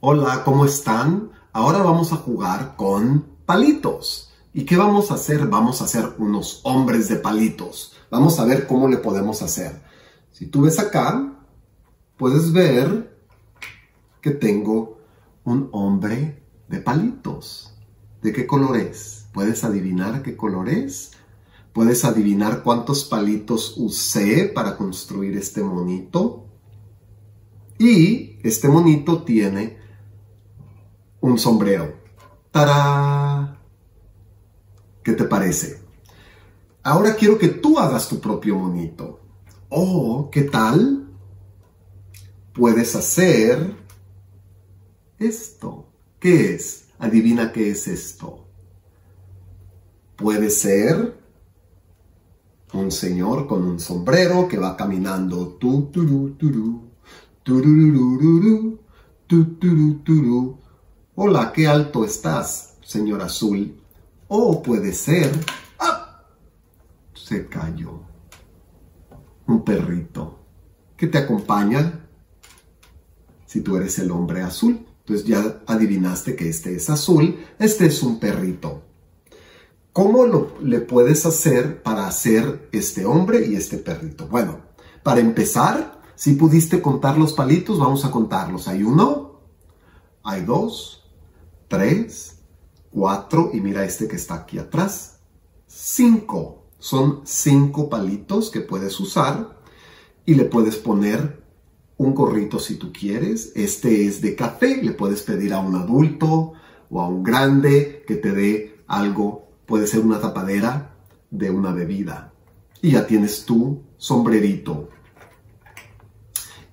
Hola, ¿cómo están? Ahora vamos a jugar con palitos. ¿Y qué vamos a hacer? Vamos a hacer unos hombres de palitos. Vamos a ver cómo le podemos hacer. Si tú ves acá, puedes ver que tengo un hombre de palitos. ¿De qué color es? ¿Puedes adivinar qué color es? ¿Puedes adivinar cuántos palitos usé para construir este monito? Y este monito tiene un sombrero. ¡Tará! ¿Qué te parece? Ahora quiero que tú hagas tu propio monito. Oh, ¿qué tal? Puedes hacer esto. ¿Qué es? Adivina qué es esto. Puede ser un señor con un sombrero que va caminando. Tu, turu, tururururu, tu, turu, turu. Hola, qué alto estás, señor azul. O puede ser... ¡Ah! Se cayó. Un perrito. que te acompaña? Si tú eres el hombre azul. Entonces ya adivinaste que este es azul. Este es un perrito. ¿Cómo lo, le puedes hacer para hacer este hombre y este perrito? Bueno, para empezar, si pudiste contar los palitos, vamos a contarlos. Hay uno, hay dos, tres, cuatro y mira este que está aquí atrás, cinco. Son cinco palitos que puedes usar y le puedes poner un gorrito si tú quieres. Este es de café, le puedes pedir a un adulto o a un grande que te dé algo. Puede ser una tapadera de una bebida. Y ya tienes tu sombrerito.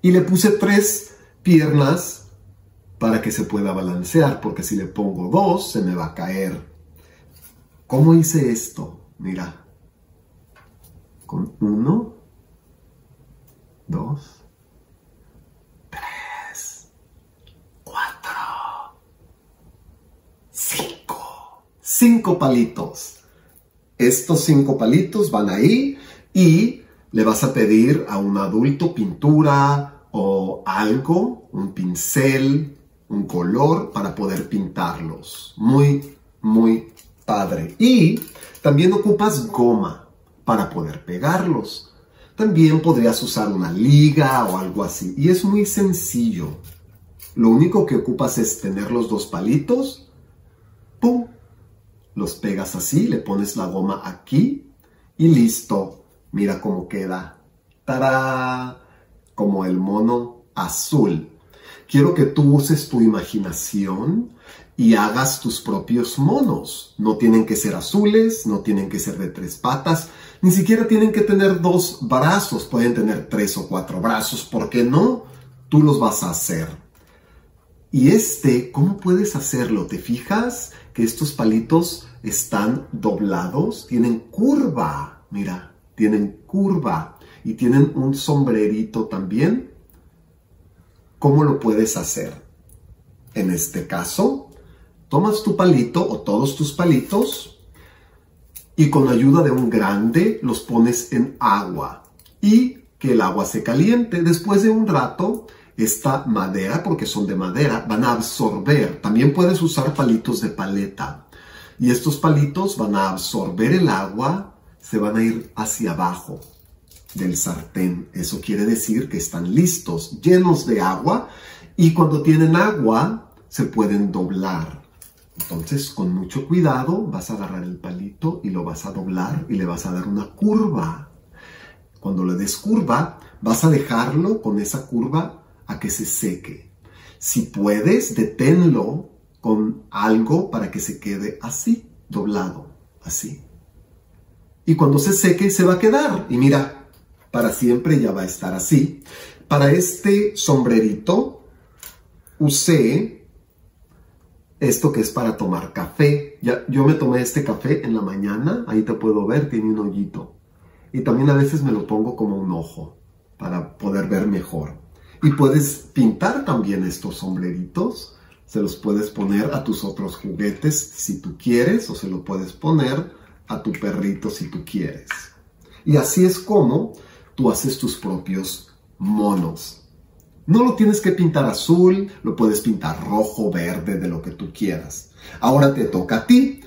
Y le puse tres piernas para que se pueda balancear, porque si le pongo dos, se me va a caer. ¿Cómo hice esto? Mira. Con uno, dos, tres, cuatro, cinco. Cinco palitos. Estos cinco palitos van ahí y le vas a pedir a un adulto pintura o algo, un pincel, un color para poder pintarlos. Muy, muy padre. Y también ocupas goma para poder pegarlos. También podrías usar una liga o algo así. Y es muy sencillo. Lo único que ocupas es tener los dos palitos. ¡Pum! Los pegas así, le pones la goma aquí y listo. Mira cómo queda. ¡Tará! Como el mono azul. Quiero que tú uses tu imaginación y hagas tus propios monos. No tienen que ser azules, no tienen que ser de tres patas, ni siquiera tienen que tener dos brazos, pueden tener tres o cuatro brazos, ¿por qué no? Tú los vas a hacer. Y este, ¿cómo puedes hacerlo? ¿Te fijas que estos palitos están doblados? Tienen curva, mira, tienen curva y tienen un sombrerito también ¿Cómo lo puedes hacer? En este caso, tomas tu palito o todos tus palitos y con ayuda de un grande los pones en agua y que el agua se caliente. Después de un rato, esta madera, porque son de madera, van a absorber. También puedes usar palitos de paleta. Y estos palitos van a absorber el agua, se van a ir hacia abajo del sartén. Eso quiere decir que están listos, llenos de agua y cuando tienen agua se pueden doblar. Entonces, con mucho cuidado, vas a agarrar el palito y lo vas a doblar y le vas a dar una curva. Cuando le des curva, vas a dejarlo con esa curva a que se seque. Si puedes, deténlo con algo para que se quede así, doblado, así. Y cuando se seque, se va a quedar. Y mira, para siempre ya va a estar así. Para este sombrerito usé esto que es para tomar café. Yo me tomé este café en la mañana, ahí te puedo ver, tiene un hoyito. Y también a veces me lo pongo como un ojo para poder ver mejor. Y puedes pintar también estos sombreritos. Se los puedes poner a tus otros juguetes si tú quieres o se lo puedes poner a tu perrito si tú quieres. Y así es como tú haces tus propios monos. No lo tienes que pintar azul, lo puedes pintar rojo, verde, de lo que tú quieras. Ahora te toca a ti.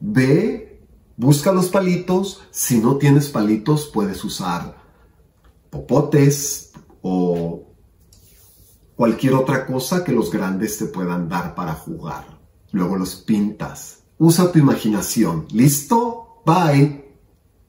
Ve, busca los palitos. Si no tienes palitos, puedes usar popotes o cualquier otra cosa que los grandes te puedan dar para jugar. Luego los pintas. Usa tu imaginación. ¿Listo? Bye.